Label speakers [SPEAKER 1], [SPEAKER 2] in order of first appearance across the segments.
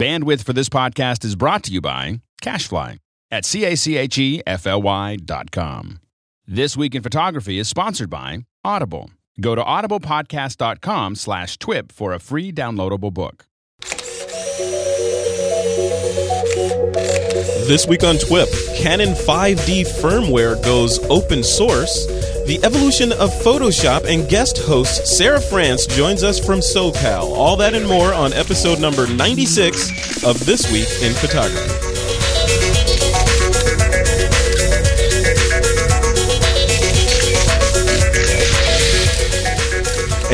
[SPEAKER 1] Bandwidth for this podcast is brought to you by Cachefly at C-A-C-H-E-F-L-Y dot com. This Week in Photography is sponsored by Audible. Go to audiblepodcast.com slash twip for a free downloadable book.
[SPEAKER 2] This week on TWIP, Canon 5D firmware goes open source. The evolution of Photoshop and guest host Sara France joins us from SoCal. All that and more on episode number 96 of This Week in Photography.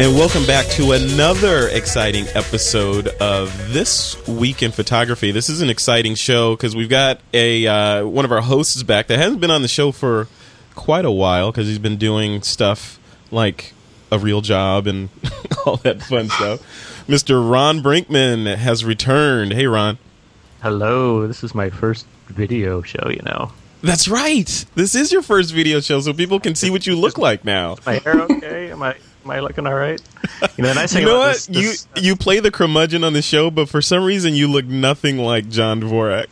[SPEAKER 2] And welcome back to another exciting episode of This Week in Photography. This is an exciting show because we've got a uh, one of our hosts back that hasn't been on the show for quite a while because he's been doing stuff like a real job and all that fun stuff. Mr. Ron Brinkman has returned. Hey, Ron.
[SPEAKER 3] Hello, this is my first video show, you know.
[SPEAKER 2] That's right. This is your first video show, so people can see what you look like now.
[SPEAKER 3] My hair okay? Am I am I looking all right? You know, the nice thing
[SPEAKER 2] You know
[SPEAKER 3] about
[SPEAKER 2] what?
[SPEAKER 3] this, this-
[SPEAKER 2] you you play the curmudgeon on the show, but for some reason you look nothing like John Dvorak.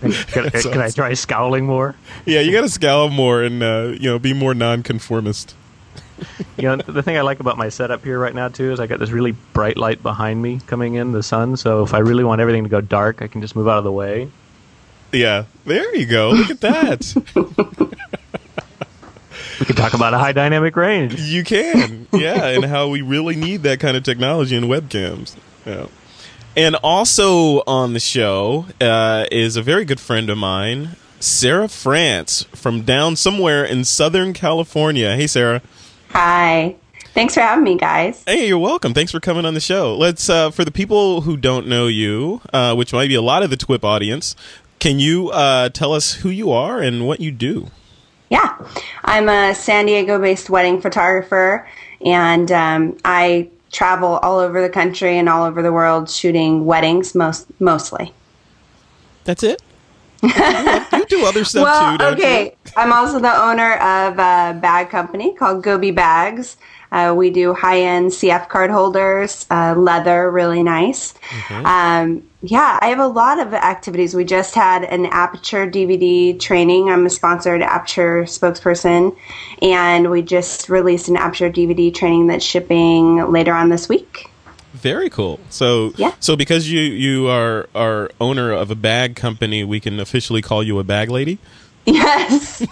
[SPEAKER 3] Can, can, can I try scowling more?
[SPEAKER 2] Yeah, you got to scowl more and uh, you know be more nonconformist.
[SPEAKER 3] You know, the thing I like about my setup here right now too is I got this really bright light behind me coming in, the sun. So if I really want everything to go dark, I can just move out of the way.
[SPEAKER 2] Yeah, there you go. Look at that.
[SPEAKER 3] We can talk about a high dynamic range.
[SPEAKER 2] you can, yeah, and how we really need that kind of technology in webcams. Yeah. And also on the show uh, is a very good friend of mine, Sara France, from down somewhere in Southern California. Hey, Sara.
[SPEAKER 4] Hi. Thanks for having me, guys.
[SPEAKER 2] Hey, you're welcome. Thanks for coming on the show. Let's uh, for the people who don't know you, uh, which might be a lot of the TWIP audience. Can you uh, tell us who you are and what you do?
[SPEAKER 4] Yeah, I'm a San Diego based wedding photographer, and um, I travel all over the country and all over the world shooting weddings, most mostly.
[SPEAKER 2] That's it. you do other stuff
[SPEAKER 4] well,
[SPEAKER 2] too, don't
[SPEAKER 4] okay.
[SPEAKER 2] you?
[SPEAKER 4] I'm also the owner of a bag company called Gobi Bags. Uh, we do high end CF card holders, uh, leather, really nice.
[SPEAKER 2] Mm-hmm.
[SPEAKER 4] Um, yeah, I have a lot of activities. We just had an Aperture DVD training. I'm a sponsored Aperture spokesperson, and we just released an Aperture DVD training that's shipping later on this week.
[SPEAKER 2] Very cool. So,
[SPEAKER 4] Yeah.
[SPEAKER 2] so because you you are are owner of a bag company, we can officially call you a bag lady.
[SPEAKER 4] Yes,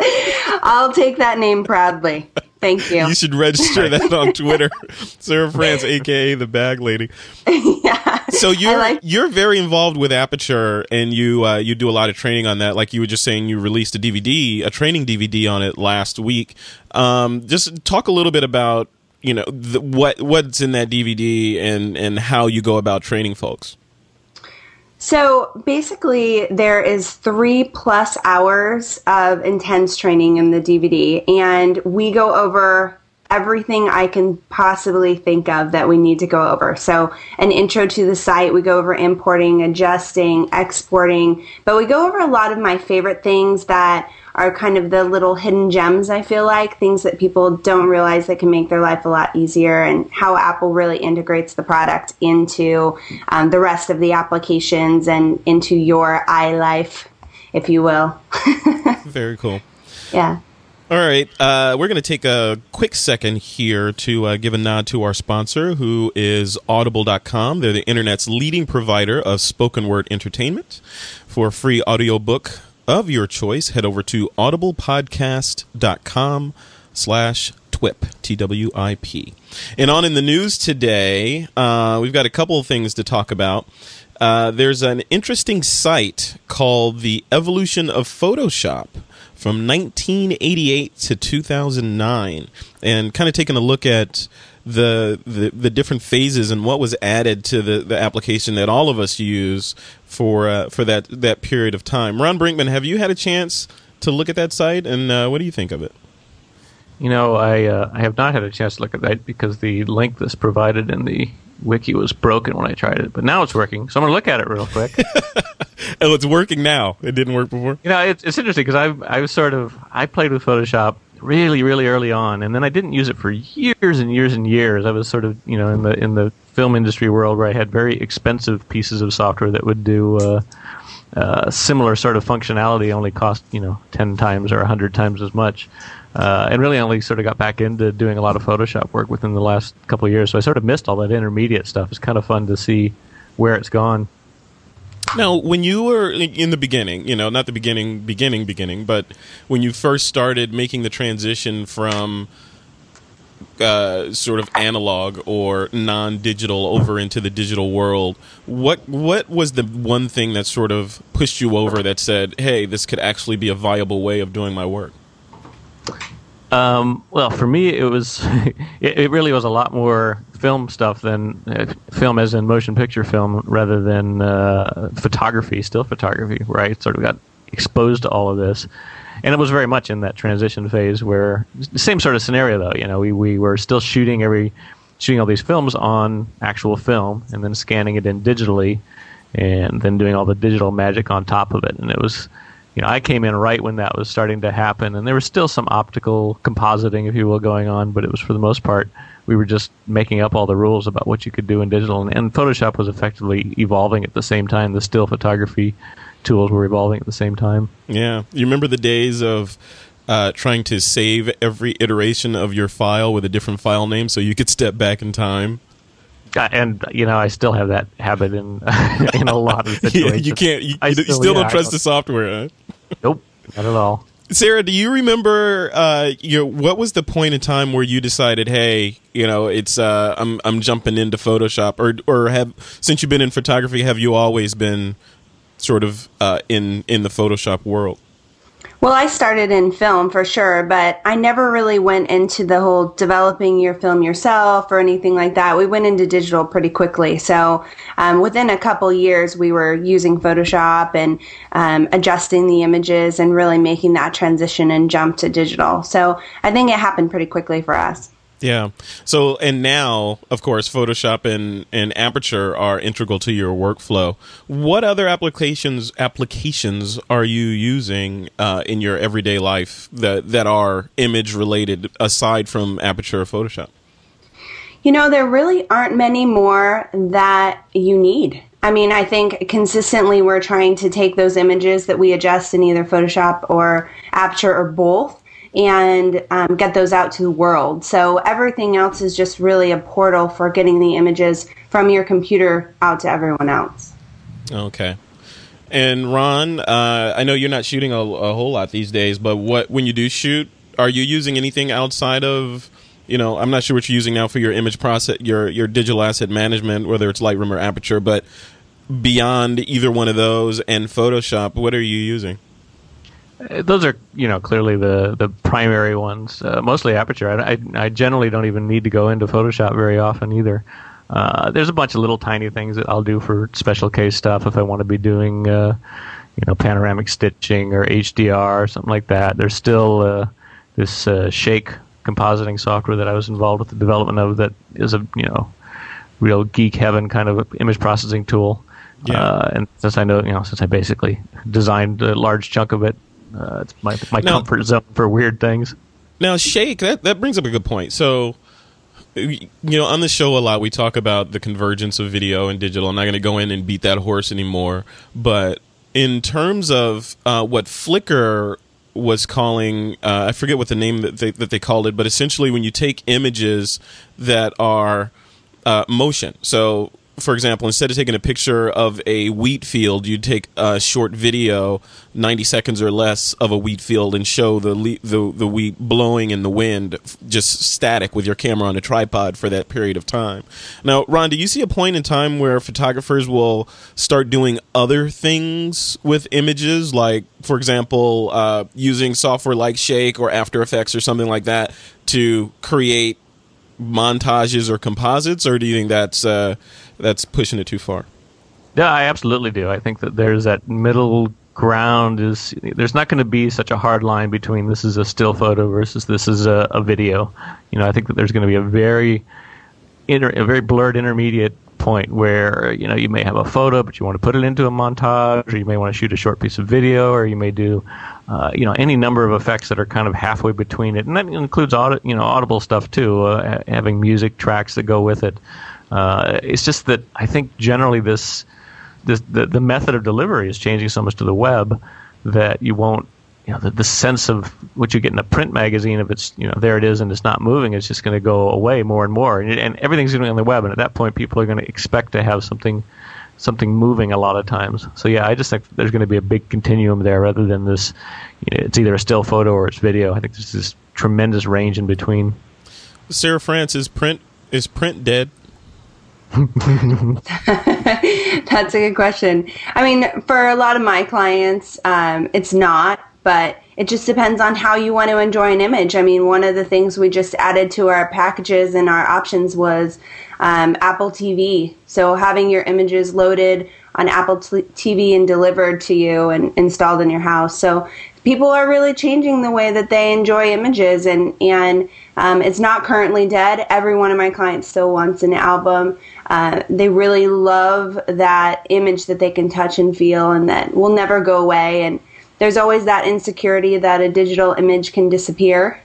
[SPEAKER 4] I'll take that name proudly. Thank you.
[SPEAKER 2] You should register that on Twitter, Sara France, aka the bag lady.
[SPEAKER 4] yeah.
[SPEAKER 2] So you're
[SPEAKER 4] like-
[SPEAKER 2] you're very involved with Aperture, and you uh, you do a lot of training on that. Like you were just saying, you released a DVD, a training DVD on it last week. Um, just talk a little bit about you know the, what what's in that DVD and and how you go about training folks.
[SPEAKER 4] So basically, there is three plus hours of intense training in the DVD, and we go over everything I can possibly think of that we need to go over. So, an intro to the site, we go over importing, adjusting, exporting, but we go over a lot of my favorite things that are kind of the little hidden gems, I feel like, things that people don't realize that can make their life a lot easier, and how Apple really integrates the product into um, the rest of the applications and into your iLife, if you will.
[SPEAKER 2] Very cool.
[SPEAKER 4] yeah.
[SPEAKER 2] All right, uh, we're going to take a quick second here to uh, give a nod to our sponsor, who is Audible.com. They're the internet's leading provider of spoken word entertainment. For free audiobook of your choice, head over to audiblepodcast.com slash TWIP, T-W-I-P. And on in the news today, uh, we've got a couple of things to talk about. Uh, there's an interesting site called The Evolution of Photoshop from 1988 to 2009 and kind of taking a look at the, the the different phases and what was added to the, the application that all of us use for uh, for that that period of time. Ron Brinkman, have you had a chance to look at that site and uh, what do you think of it?
[SPEAKER 3] You know, I uh, I have not had a chance to look at that because the link that's provided in the wiki was broken when I tried it, but now it's working. So I'm going to look at it real quick.
[SPEAKER 2] Oh, it's working now. It didn't work before.
[SPEAKER 3] You know, it's, it's interesting because I I was sort of I played with Photoshop really really early on, and then I didn't use it for years and years and years. I was sort of you know in the in the film industry world where I had very expensive pieces of software that would do uh, uh, similar sort of functionality, only cost you know ten times or hundred times as much. Uh, and really only sort of got back into doing a lot of Photoshop work within the last couple of years. So I sort of missed all that intermediate stuff. It's kind of fun to see where it's gone.
[SPEAKER 2] Now, when you were in the beginning, you know, not the beginning, beginning, beginning, but when you first started making the transition from uh, sort of analog or non-digital over into the digital world, what what was the one thing that sort of pushed you over that said, "Hey, this could actually be a viable way of doing my work"?
[SPEAKER 3] Um, well, for me, it was it, it, really was a lot more film stuff than uh, film, as in motion picture film, rather than uh, photography, still photography, where I sort of got exposed to all of this. And it was very much in that transition phase where same sort of scenario, though. You know, we, we were still shooting every shooting all these films on actual film and then scanning it in digitally, and then doing all the digital magic on top of it. And it was you know, I came in right when that was starting to happen, and there was still some optical compositing, if you will, going on, but it was for the most part we were just making up all the rules about what you could do in digital, and, and Photoshop was effectively evolving at the same time. The still photography tools were evolving at the same time.
[SPEAKER 2] Yeah, you remember the days of uh, trying to save every iteration of your file with a different file name so you could step back in time
[SPEAKER 3] and you know I still have that habit in in a lot of situations.
[SPEAKER 2] yeah, you can't. You, you still, still, don't trust don't. the software. Huh?
[SPEAKER 3] Nope, not at all.
[SPEAKER 2] Sara, do you remember? Uh, you know, what was the point in time where you decided, hey, you know, it's uh, I'm I'm jumping into Photoshop, or or have since you've been in photography, have you always been sort of uh, in in the Photoshop world?
[SPEAKER 4] Well, I started in film for sure, but I never really went into the whole developing your film yourself or anything like that. We went into digital pretty quickly. So um, within a couple years, we were using Photoshop and um, adjusting the images and really making that transition and jump to digital. So I think it happened pretty quickly for us.
[SPEAKER 2] Yeah. So, and now, of course, Photoshop and, and Aperture are integral to your workflow. What other applications applications are you using uh, in your everyday life that that are image related aside from Aperture or Photoshop?
[SPEAKER 4] You know, there really aren't many more that you need. I mean, I think consistently we're trying to take those images that we adjust in either Photoshop or Aperture or both and um, get those out to the world. So everything else is just really a portal for getting the images from your computer out to everyone else.
[SPEAKER 2] Okay. And Ron, uh, I know you're not shooting a, a, whole lot these days, but what when you do shoot, are you using anything outside of, you know, I'm not sure what you're using now for your image process, your your digital asset management, whether it's Lightroom or Aperture, but beyond either one of those and Photoshop, what are you using?
[SPEAKER 3] Uh, those are, you know, clearly the the primary ones. Uh, mostly Aperture. I, I, I, generally don't even need to go into Photoshop very often either. Uh, there's a bunch of little tiny things that I'll do for special case stuff if I want to be doing, uh, you know, panoramic stitching or HDR or something like that. There's still uh, this uh, Shake compositing software that I was involved with the development of that is a, you know, real geek heaven kind of image processing tool. Yeah. and since I know, you know, since I basically designed a large chunk of it uh, it's my my now, comfort zone for weird things.
[SPEAKER 2] Now, Shake that that brings up a good point. So, you know, on the show a lot we talk about the convergence of video and digital. I'm not going to go in and beat that horse anymore, but in terms of uh, what Flickr was calling uh, I forget what the name that they, that they called it, but essentially when you take images that are uh, motion. So for example, instead of taking a picture of a wheat field, you'd take a short video, ninety seconds or less, of a wheat field and show the the the wheat blowing in the wind, just static with your camera on a tripod for that period of time. Now, Ron, do you see a point in time where photographers will start doing other things with images, like, for example, uh, using software like Shake or After Effects or something like that to create montages or composites, or do you think that's uh, that's pushing it too far?
[SPEAKER 3] Yeah, I absolutely do. I think that there's that middle ground is there's not going to be such a hard line between this is a still photo versus this is a, a video. You know, I think that there's going to be a very inter, a very blurred intermediate point where you know you may have a photo but you want to put it into a montage or you may want to shoot a short piece of video or you may do uh, you know any number of effects that are kind of halfway between it and that includes aud- you know audible stuff too uh, having music tracks that go with it Uh, it's just that I think generally this, this the, the method of delivery is changing so much to the web that you won't you know the, the sense of what you get in a print magazine if it's you know there it is and it's not moving it's just going to go away more and more. And, and everything's going to be on the web and at that point people are going to expect to have something something moving a lot of times. So yeah i just think there's going to be a big continuum there rather than this you know, it's either a still photo or it's video. I think there's this tremendous range in between.
[SPEAKER 2] Sara france is print is print dead
[SPEAKER 4] That's a good question. I mean, for a lot of my clients, um, it's not, but it just depends on how you want to enjoy an image. I mean, one of the things we just added to our packages and our options was um, Apple TV. So having your images loaded on Apple TV and delivered to you and installed in your house. So people are really changing the way that they enjoy images and and um, it's not currently dead. Every one of my clients still wants an album. Uh, they really love that image that they can touch and feel and that will never go away. And there's always that insecurity that a digital image can disappear.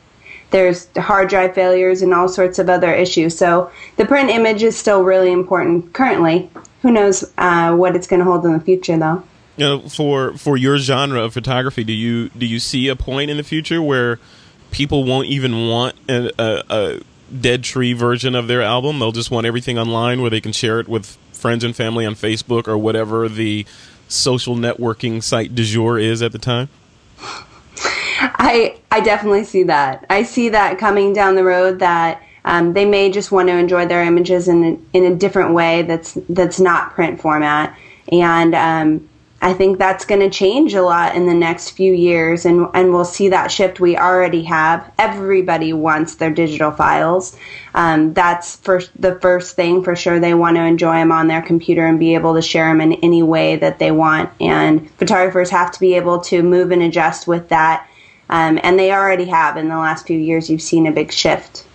[SPEAKER 4] There's hard drive failures and all sorts of other issues. So the print image is still really important currently. Who knows uh, what it's going to hold in the future though.
[SPEAKER 2] You know, for for your genre of photography, do you do you see a point in the future where people won't even want a, a, a dead tree version of their album? They'll just want everything online where they can share it with friends and family on Facebook or whatever the social networking site du jour is at the time.
[SPEAKER 4] I I definitely see that. I see that coming down the road that. Um, they may just want to enjoy their images in a, in a different way that's that's not print format, and um, I think that's going to change a lot in the next few years, and, and we'll see that shift. We already have. Everybody wants their digital files. Um, that's first, the first thing for sure. They want to enjoy them on their computer and be able to share them in any way that they want. And photographers have to be able to move and adjust with that. Um, and they already have. In the last few years, you've seen a big shift.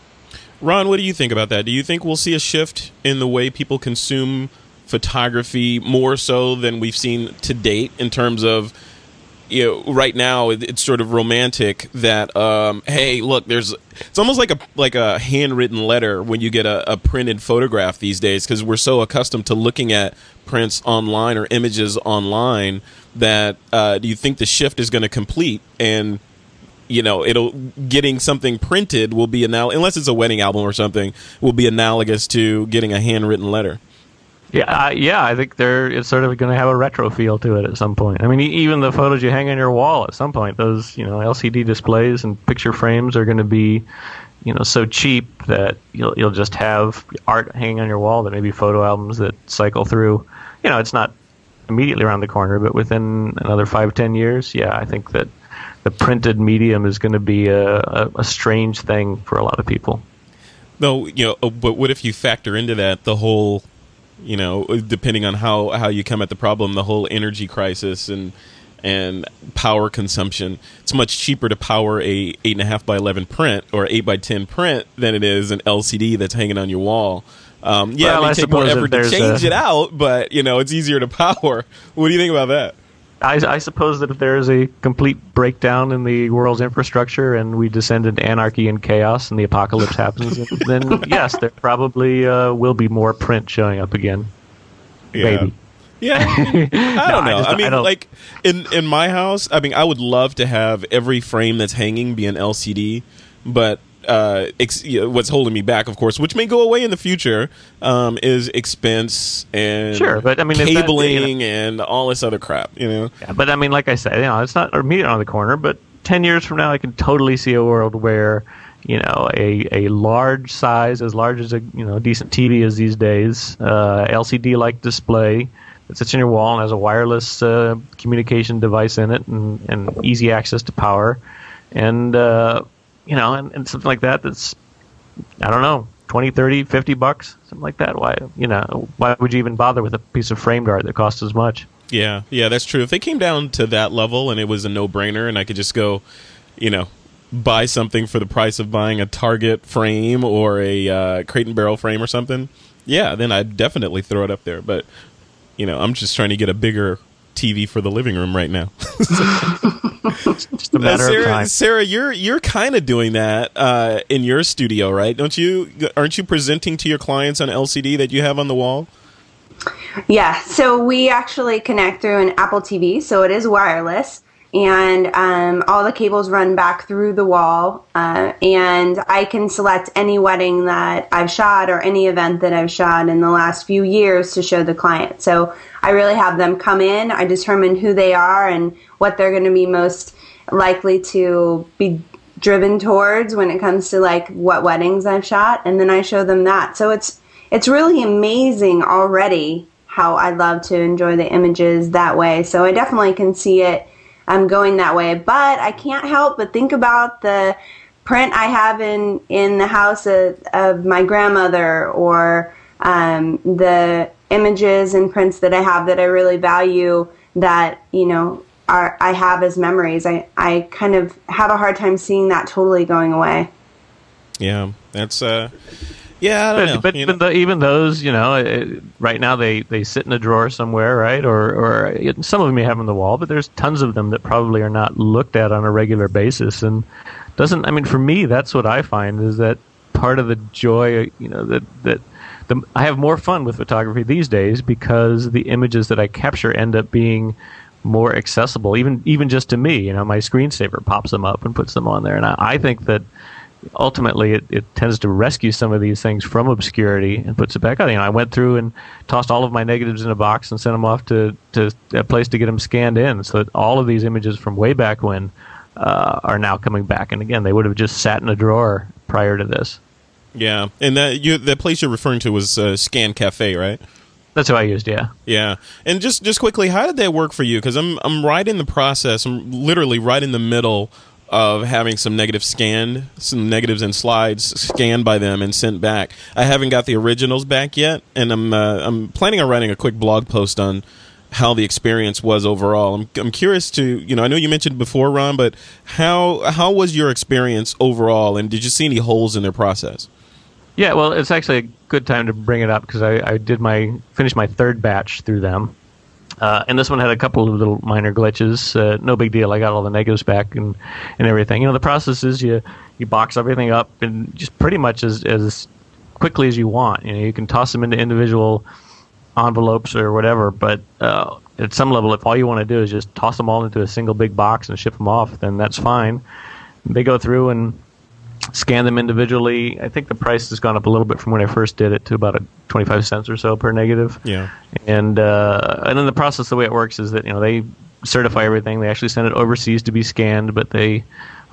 [SPEAKER 2] Ron, what do you think about that? Do you think we'll see a shift in the way people consume photography more so than we've seen to date in terms of you know right now it's sort of romantic that um, hey look there's it's almost like a like a handwritten letter when you get a, a printed photograph these days because we're so accustomed to looking at prints online or images online that uh, do you think the shift is going to complete? And you know it'll getting something printed will be anal- unless it's a wedding album or something will be analogous to getting a handwritten letter
[SPEAKER 3] yeah, yeah, I think they're it's sort of going to have a retro feel to it at some point. I mean, even the photos you hang on your wall at some point, those you know LCD displays and picture frames are going to be, you know, so cheap that you'll you'll just have art hanging on your wall that maybe photo albums that cycle through. You know, it's not immediately around the corner, but within another five ten years, yeah, I think that the printed medium is going to be a, a, a strange thing for a lot of people.
[SPEAKER 2] Though, you know, uh, but what if you factor into that the whole you know, depending on how how you come at the problem, the whole energy crisis and and power consumption. It's much cheaper to power a eight and a half by eleven print or eight by ten print than it is an LCD that's hanging on your wall. Um, yeah, well, it may I take more effort to change a... it out, but you know it's easier to power. What do you think about that?
[SPEAKER 3] I, I, suppose that if there is a complete breakdown in the world's infrastructure and we descend into anarchy and chaos and the apocalypse happens, then yes, there probably uh, will be more print showing up again.
[SPEAKER 2] Yeah.
[SPEAKER 3] Maybe.
[SPEAKER 2] Yeah, I, mean, I don't no, know. I, just, I mean, I like in in my house, I mean, I would love to have every frame that's hanging be an LCD, but uh, ex- what's holding me back, of course, which may go away in the future, um, is expense and
[SPEAKER 3] sure, but I mean
[SPEAKER 2] cabling that, you know, and all this other crap. You know,
[SPEAKER 3] yeah, but I mean, like I said, you know, it's not immediately on the corner, but ten years from now, I can totally see a world where you know a a large size, as large as a you know decent TV is these days, uh, LCD like display that sits in your wall and has a wireless uh, communication device in it and, and easy access to power and uh, you know, and, and something like that that's, I don't know, 20, 30, 50 bucks, something like that. Why, you know, why would you even bother with a piece of framed art that costs as much?
[SPEAKER 2] Yeah, yeah, that's true. If they came down to that level and it was a no brainer and I could just go, you know, buy something for the price of buying a Target frame or a uh, Crate and Barrel frame or something, yeah, then I'd definitely throw it up there. But, you know, I'm just trying to get a bigger TV for the living room right now.
[SPEAKER 3] just a matter
[SPEAKER 2] Sara,
[SPEAKER 3] of time.
[SPEAKER 2] Sara, you're you're kind of doing that uh, in your studio, right? Don't you? Aren't you presenting to your clients on LCD that you have on the wall?
[SPEAKER 4] Yeah, so we actually connect through an Apple TV, so it is wireless, and um, all the cables run back through the wall. Uh, and I can select any wedding that I've shot or any event that I've shot in the last few years to show the client. So I really have them come in, I determine who they are and what they're going to be most likely to be driven towards when it comes to like what weddings I've shot, and then I show them that. So it's it's really amazing already how I love to enjoy the images that way. So I definitely can see it um, going that way. But I can't help but think about the print I have in, in the house of, of my grandmother or um, the images and prints that I have that I really value that, you know, are, I have as memories. I, I kind of have a hard time seeing that totally going away.
[SPEAKER 2] Yeah, that's uh, yeah, I don't
[SPEAKER 3] but,
[SPEAKER 2] know.
[SPEAKER 3] but, the, even those, you know, it, right now they, they sit in a drawer somewhere, right? Or or it, some of them you have on the wall, but there's tons of them that probably are not looked at on a regular basis. And doesn't I mean for me, that's what I find is that part of the joy, you know, that that the, I have more fun with photography these days because the images that I capture end up being more accessible, even even just to me. You know, my screensaver pops them up and puts them on there, and I, I think that ultimately it, it tends to rescue some of these things from obscurity and puts it back out. You know, I went through and tossed all of my negatives in a box and sent them off to, to a place to get them scanned in, so that all of these images from way back when uh, are now coming back. And again, they would have just sat in a drawer prior to this.
[SPEAKER 2] yeah, and that you the place you're referring to was uh, Scan Cafe, right?
[SPEAKER 3] That's who I used, yeah.
[SPEAKER 2] Yeah, and just just quickly, how did that work for you? Because I'm I'm right in the process. I'm literally right in the middle of having some negatives scanned, some negatives and slides scanned by them and sent back. I haven't got the originals back yet, and I'm uh, I'm planning on writing a quick blog post on how the experience was overall. I'm I'm curious to you know I know you mentioned before, Ron, but how how was your experience overall, and did you see any holes in their process?
[SPEAKER 3] Yeah, well, it's actually a good time to bring it up because I, I did my finished my third batch through them, uh, and this one had a couple of little minor glitches. Uh, no big deal. I got all the negatives back and, and everything. You know, the process is you you box everything up and just pretty much as as quickly as you want. You know, you can toss them into individual envelopes or whatever, but uh, at some level, if all you want to do is just toss them all into a single big box and ship them off, then that's fine. They go through and scan them individually. I think the price has gone up a little bit from when I first did it to about a 25 cents or so per negative.
[SPEAKER 2] Yeah.
[SPEAKER 3] And uh, and then the process, the way it works is that you know they certify everything. They actually send it overseas to be scanned, but they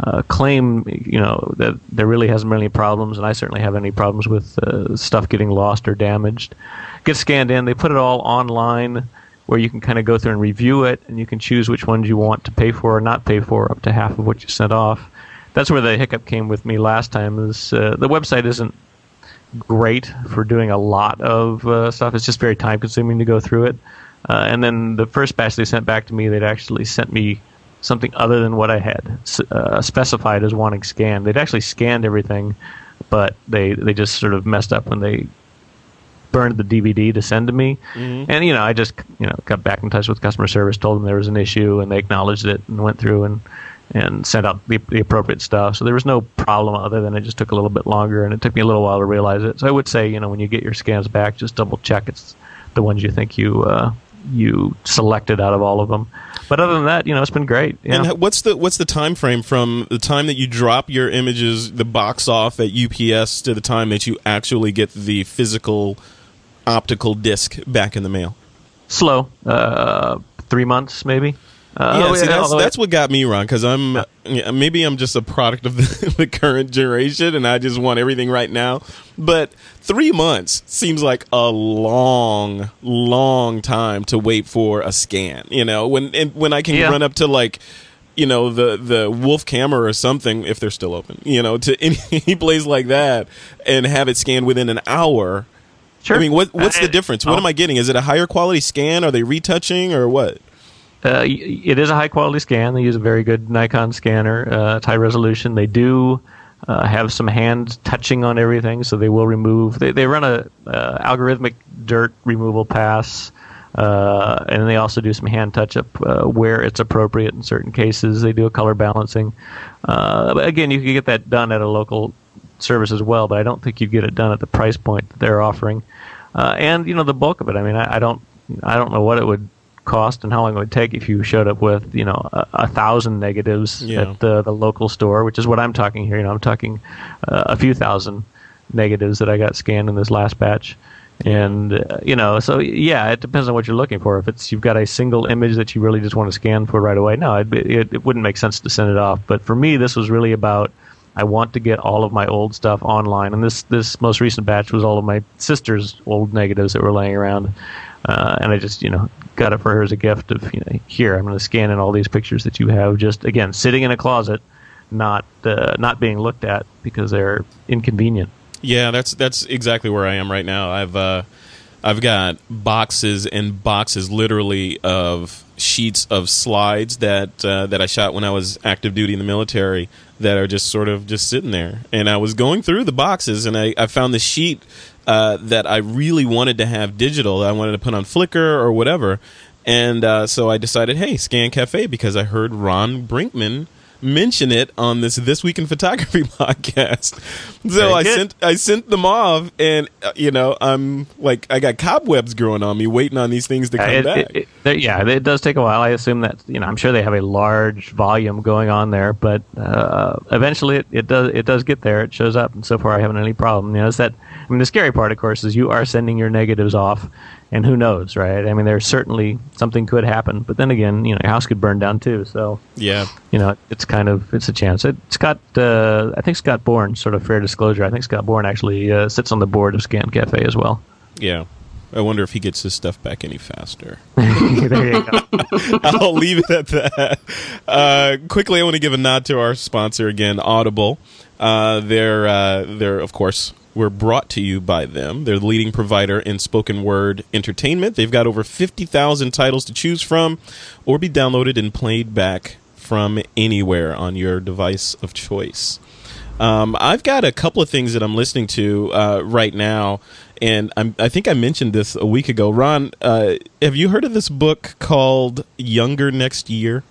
[SPEAKER 3] uh, claim you know that there really hasn't been any problems, and I certainly have any problems with uh, stuff getting lost or damaged. Gets scanned in. They put it all online where you can kind of go through and review it, and you can choose which ones you want to pay for or not pay for, up to half of what you sent off. That's where the hiccup came with me last time. Is uh, the website isn't great for doing a lot of uh, stuff. It's just very time consuming to go through it. Uh, and then the first batch they sent back to me, they'd actually sent me something other than what I had uh, specified as wanting scanned. They'd actually scanned everything, but they they just sort of messed up when they burned the DVD to send to me.
[SPEAKER 2] Mm-hmm.
[SPEAKER 3] And you know, I just you know got back in touch with customer service, told them there was an issue, and they acknowledged it and went through and and sent out the, the appropriate stuff. So there was no problem other than it just took a little bit longer, and it took me a little while to realize it. So I would say, you know, when you get your scans back, just double check it's the ones you think you uh, you selected out of all of them. But other than that, you know, it's been great. Yeah.
[SPEAKER 2] And what's the what's the time frame from the time that you drop your images, the box off at UPS, to the time that you actually get the physical optical disc back in the mail?
[SPEAKER 3] Slow, uh, three months maybe. Uh,
[SPEAKER 2] yeah,
[SPEAKER 3] oh,
[SPEAKER 2] see,
[SPEAKER 3] yeah,
[SPEAKER 2] that's, that's what got me wrong because I'm yeah, maybe I'm just a product of the, the current generation and I just want everything right now. But three months seems like a long, long time to wait for a scan. You know, when and when I can
[SPEAKER 3] Yeah.
[SPEAKER 2] run up to like you know the the Wolf camera or something if they're still open. You know, to any, any place like that and have it scanned within an hour.
[SPEAKER 3] Sure.
[SPEAKER 2] I mean, what what's the
[SPEAKER 3] Uh,
[SPEAKER 2] difference? What
[SPEAKER 3] oh.
[SPEAKER 2] am I getting? Is it a higher quality scan? Are they retouching or what?
[SPEAKER 3] Uh, it is a high quality scan. They use a very good Nikon scanner. Uh, it's high resolution. They do uh, have some hand touching on everything, so they will remove. They, they run a uh, algorithmic dirt removal pass Uh, and they also do some hand touch up uh, where it's appropriate in certain cases. They do a color balancing. Uh, again, you can get that done at a local service as well, but I don't think you get it done at the price point that they're offering. And you know the bulk of it. I mean, I, I don't, I don't know what it would cost and how long it would take if you showed up with you know a, a thousand negatives
[SPEAKER 2] Yeah.
[SPEAKER 3] at the, the local store, which is what I'm talking here. You know, I'm talking uh, a few thousand negatives that I got scanned in this last batch. And uh, you know, so yeah, it depends on what you're looking for. If it's you've got a single image that you really just want to scan for right away, no, it, it, it wouldn't make sense to send it off. But for me, this was really about I want to get all of my old stuff online, and this this most recent batch was all of my sister's old negatives that were laying around, uh, and I just you know got it for her as a gift of you know here I'm going to scan in all these pictures that you have just again sitting in a closet, not uh, not being looked at because they're inconvenient.
[SPEAKER 2] Yeah, that's that's exactly where I am right now. I've uh, I've got boxes and boxes, literally, of sheets of slides that uh, that I shot when I was active duty in the military that are just sort of just sitting there. And I was going through the boxes, and I, I found the sheet uh, that I really wanted to have digital. That I wanted to put on Flickr or whatever. And uh, so I decided, hey, Scan Cafe, because I heard Ron Brinkman mention it on this this week in photography podcast. So I sent I sent them off, and uh, you know I'm like I got cobwebs growing on me, waiting on these things to come
[SPEAKER 3] Uh, it,
[SPEAKER 2] back.
[SPEAKER 3] it- it- yeah, it does take a while. I assume that you know I'm sure they have a large volume going on there, but uh, eventually it, it does it does get there. It shows up, and so far I haven't had any problem. You know, it's that I mean the scary part, of course, is you are sending your negatives off, and who knows, right? I mean, there's certainly something could happen, but then again, you know, your house could burn down too. So
[SPEAKER 2] yeah,
[SPEAKER 3] you know, it's kind of it's a chance. It, Scott, uh, I think Scott Bourne, sort of fair disclosure. I think Scott Bourne actually uh, sits on the board of Scan Cafe as well.
[SPEAKER 2] yeah. I wonder if he gets his stuff back any faster.
[SPEAKER 3] there you go.
[SPEAKER 2] I'll leave it at that. Uh, quickly, I want to give a nod to our sponsor again, Audible. Uh, they're, uh, they're of course, we're brought to you by them. They're the leading provider in spoken word entertainment. They've got over 50,000 titles to choose from or be downloaded and played back from anywhere on your device of choice. Um, I've got a couple of things that I'm listening to uh, right now, and I'm, I think I mentioned this a week ago. Ron, uh, have you heard of this book called Younger Next Year?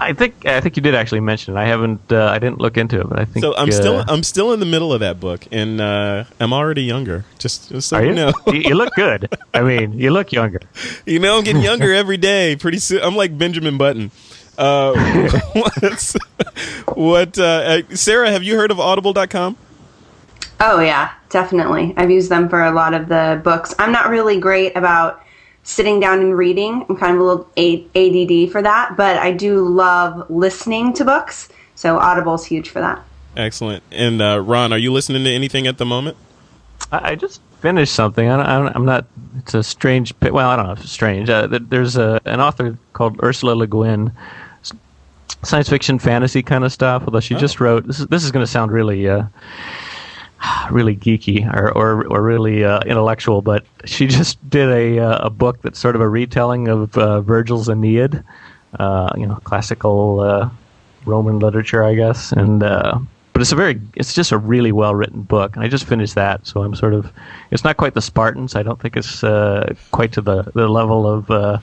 [SPEAKER 3] I think I think you did actually mention it. I haven't. Uh, I didn't look into it, but I think.
[SPEAKER 2] So I'm
[SPEAKER 3] uh,
[SPEAKER 2] still I'm still in the middle of that book, and uh, I'm already younger. Just, just so you
[SPEAKER 3] you?
[SPEAKER 2] know,
[SPEAKER 3] you? you look good. I mean, you look younger.
[SPEAKER 2] you know, I'm getting younger every day. Pretty soon, I'm like Benjamin Button. Uh, what's, what, uh, uh, Sara? Have you heard of Audible.com?
[SPEAKER 4] Oh yeah, definitely. I've used them for a lot of the books. I'm not really great about sitting down and reading. I'm kind of a little ADD for that, but I do love listening to books. So Audible's huge for that.
[SPEAKER 2] Excellent. And uh, Ron, are you listening to anything at the moment?
[SPEAKER 3] I, I just finished something. I don't, I don't, I'm not. It's a strange. Well, I don't know if it's strange. Uh, there's a, an author called Ursula Le Guin, science fiction, fantasy kind of stuff. Although she just wrote. This is this is going to sound really. Uh, really geeky or, or, or really uh, intellectual, but she just did a, uh, a book that's sort of a retelling of uh, Virgil's Aeneid, uh, you know, classical uh, Roman literature, I guess. And but it's a very, it's just a really well written book, and I just finished that, so I'm sort of, it's not quite the Spartans. I don't think it's uh, quite to the, the level of uh,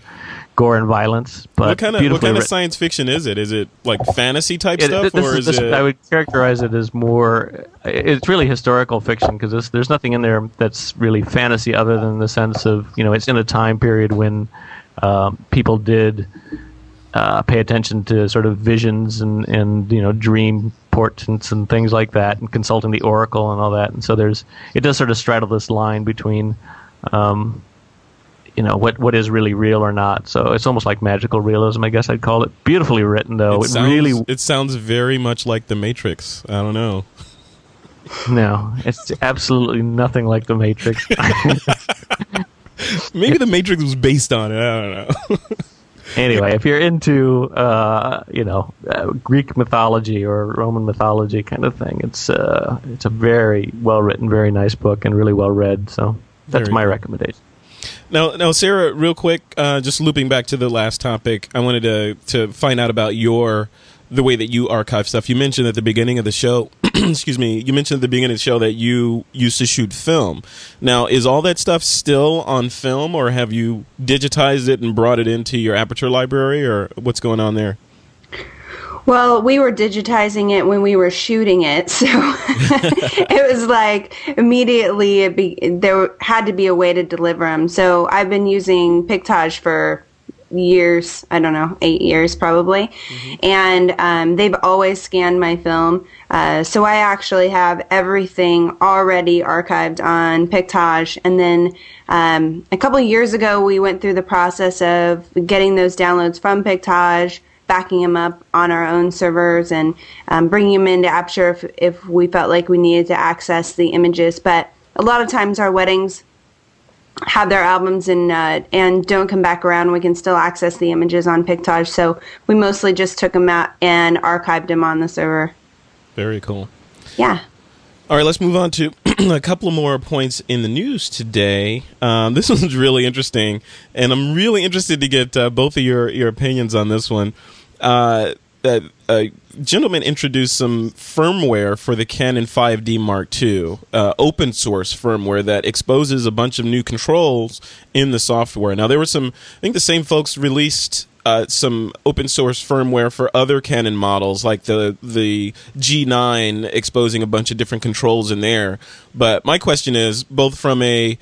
[SPEAKER 3] gore and violence, but
[SPEAKER 2] what kind of what kind of
[SPEAKER 3] written.
[SPEAKER 2] science fiction is it? Is it like fantasy type
[SPEAKER 3] It-
[SPEAKER 2] stuff, or
[SPEAKER 3] is-
[SPEAKER 2] it?
[SPEAKER 3] I would characterize it as more. It's really historical fiction because there's nothing in there that's really fantasy, other than the sense of you know it's in a time period when um, people did uh, pay attention to sort of visions and and you know dream portents and things like that, and consulting the oracle and all that. And so there's it does sort of straddle this line between. Um, you know what what is really real or not. So it's almost like magical realism, I guess I'd call it. Beautifully written, though.
[SPEAKER 2] it
[SPEAKER 3] It,
[SPEAKER 2] sounds,
[SPEAKER 3] really
[SPEAKER 2] it sounds very much like The Matrix. I don't know.
[SPEAKER 3] No, it's absolutely nothing like the Matrix.
[SPEAKER 2] Maybe The Matrix was based on it. I don't know.
[SPEAKER 3] anyway, if you're into uh, you know uh, Greek mythology or Roman mythology kind of thing, it's uh, it's a very well written, very nice book, and really well read. So that's my recommendation.
[SPEAKER 2] Now, now, Sara, real quick, uh, just looping back to the last topic, I wanted to to find out about your the way that you archive stuff. You mentioned at the beginning of the show excuse me, you mentioned at the beginning of the show that you used to shoot film. Now, is all that stuff still on film, or have you digitized it and brought it into your Aperture library, or what's going on there?
[SPEAKER 4] Well, we were digitizing it when we were shooting it, so it was like immediately be, there had to be a way to deliver them. So I've been using Pictage for years. I don't know, eight years probably, mm-hmm. and um, they've always scanned my film. Uh, so I actually have everything already archived on Pictage, and then um, a couple years ago we went through the process of getting those downloads from Pictage backing them up on our own servers and um, bringing them into Aperture if, if we felt like we needed to access the images. But a lot of times our weddings have their albums and uh, and don't come back around. We can still access the images on Pictage. So we mostly just took them out and archived them on the server.
[SPEAKER 2] Very cool.
[SPEAKER 4] Yeah.
[SPEAKER 2] All right, let's move on to a couple more points in the news today. Um, this one's really interesting, and I'm really interested to get uh, both of your, your opinions on this one. Uh, a gentleman introduced some firmware for the Canon 5D Mark II, uh, open source firmware that exposes a bunch of new controls in the software. Now, there were some, I think the same folks released uh, some open source firmware for other Canon models, like the the G9, exposing a bunch of different controls in there. But my question is, both from a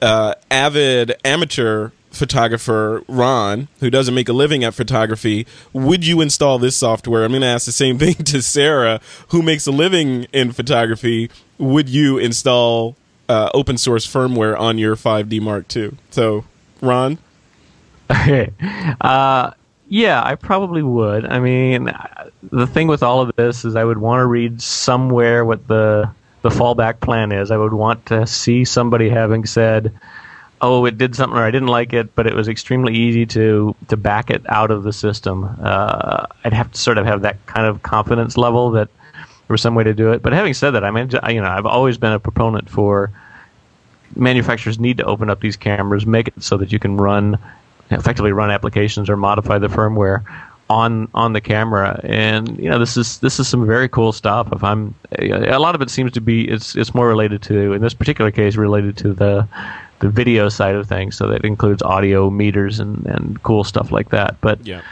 [SPEAKER 2] uh, avid amateur photographer Ron, who doesn't make a living at photography, would you install this software? I'm going to ask the same thing to Sara, who makes a living in photography. Would you install uh, open source firmware on your 5D Mark II? So, Ron.
[SPEAKER 3] Okay. Uh, yeah, I probably would. I mean, the thing with all of this is I would want to read somewhere what the the fallback plan is. I would want to see somebody having said, "Oh, it did something, or I didn't like it, but it was extremely easy to to back it out of the system." Uh, I'd have to sort of have that kind of confidence level that there was some way to do it. But having said that, I mean, you know, I've always been a proponent for manufacturers need to open up these cameras, make it so that you can run effectively run applications or modify the firmware on on the camera and you know this is this is some very cool stuff if i'm a lot of it seems to be it's it's more related to in this particular case related to the the video side of things so that includes audio meters and and cool stuff like that but
[SPEAKER 2] yeah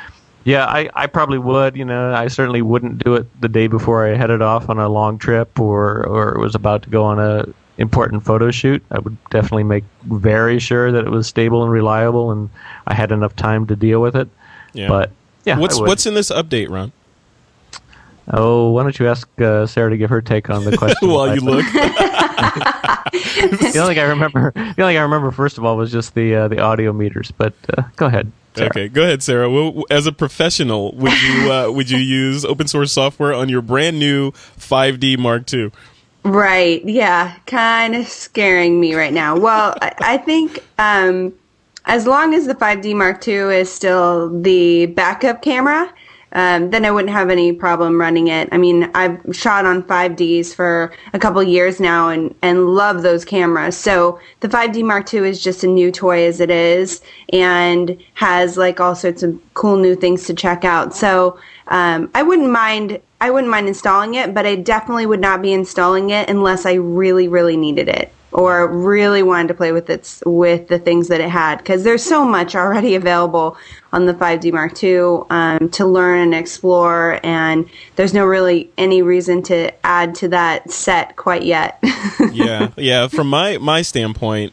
[SPEAKER 3] yeah, I, I probably would. You know, I certainly wouldn't do it the day before I headed off on a long trip or or was about to go on a important photo shoot. I would definitely make very sure that it was stable and reliable, and I had enough time to deal with it. Yeah. But yeah,
[SPEAKER 2] what's what's in this update, Ron?
[SPEAKER 3] Oh, why don't you ask uh, Sara to give her take on the question
[SPEAKER 2] while you look?
[SPEAKER 3] the only thing I remember, the only thing I remember, first of all, was just the uh, the audio meters. But uh, go ahead. Sara.
[SPEAKER 2] Okay, go ahead, Sara. Well, as a professional, would you uh, would you use open source software on your brand new 5D Mark II?
[SPEAKER 4] Right. Yeah. Kind of scaring me right now. Well, I, I think um, as long as the 5D Mark II is still the backup camera, um, then I wouldn't have any problem running it. I mean, I've shot on 5Ds for a couple years now and, and love those cameras. So the 5D Mark II is just a new toy as it is and has like all sorts of cool new things to check out. So um, I wouldn't mind I wouldn't mind installing it, but I definitely would not be installing it unless I really, really needed it or really wanted to play with its with the things that it had because there's so much already available on the 5D Mark II um, to learn and explore, and there's no really any reason to add to that set quite yet.
[SPEAKER 2] yeah, yeah. From my my standpoint,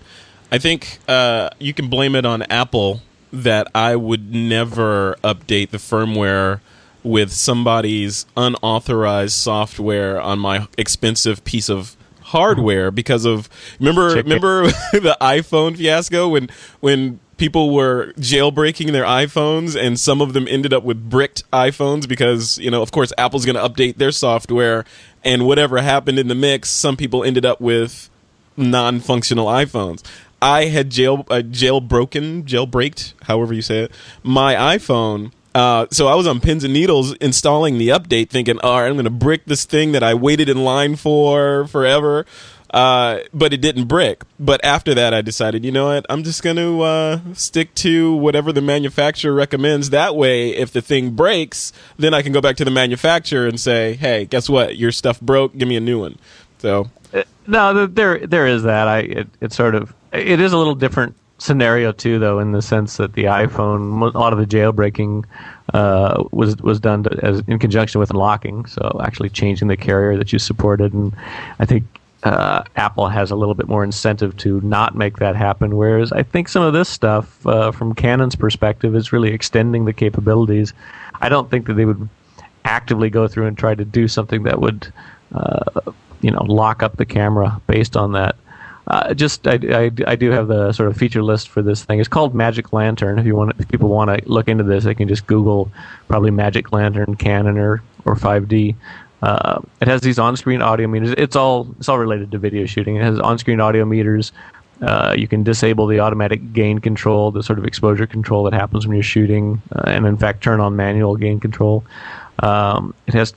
[SPEAKER 2] I think uh, you can blame it on Apple that I would never update the firmware with somebody's unauthorized software on my expensive piece of hardware because of remember remember the iPhone fiasco when when people were jailbreaking their iPhones and some of them ended up with bricked iPhones because you know of course Apple's going to update their software and whatever happened in the mix some people ended up with non-functional iPhones. I had jail uh, jailbroken jailbreaked however you say it my iPhone uh, so I was on pins and needles installing the update, thinking, "All right, I'm going to brick this thing that I waited in line for forever." Uh, but it didn't brick. But after that, I decided, you know what? I'm just going to uh, stick to whatever the manufacturer recommends. That way, if the thing breaks, then I can go back to the manufacturer and say, hey, guess what? Your stuff broke. Give me a new one. So.
[SPEAKER 3] Uh, no, there there is that. I it, it sort of it is a little different scenario too, though, in the sense that the iPhone, a lot of the jailbreaking uh, was was done to, as in conjunction with unlocking, so actually changing the carrier that you supported, and I think uh, Apple has a little bit more incentive to not make that happen. Whereas I think some of this stuff, uh, from Canon's perspective, is really extending the capabilities. I don't think that they would actively go through and try to do something that would, uh, you know, lock up the camera based on that. Uh, just I, I, I, do have the sort of feature list for this thing. It's called Magic Lantern. If you want, if people want to look into this, they can just Google probably Magic Lantern Canon or or 5D. Uh, it has these on-screen audio meters. It's all it's all related to video shooting. It has on-screen audio meters. Uh, you can disable the automatic gain control, the sort of exposure control that happens when you're shooting, uh, and in fact turn on manual gain control. Um, it has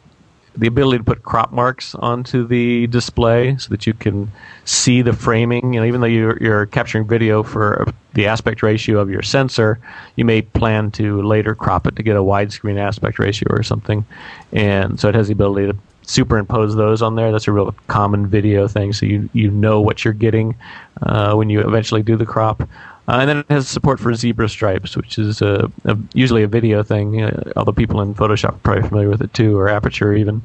[SPEAKER 3] the ability to put crop marks onto the display so that you can see the framing. You know, even though you're, you're capturing video for the aspect ratio of your sensor, you may plan to later crop it to get a widescreen aspect ratio or something. And so it has the ability to superimpose those on there. That's a real common video thing, so you you know what you're getting uh, when you eventually do the crop. Uh, and then it has support for zebra stripes, which is a, a, usually a video thing. Uh, although people in Photoshop are probably familiar with it too, or Aperture even,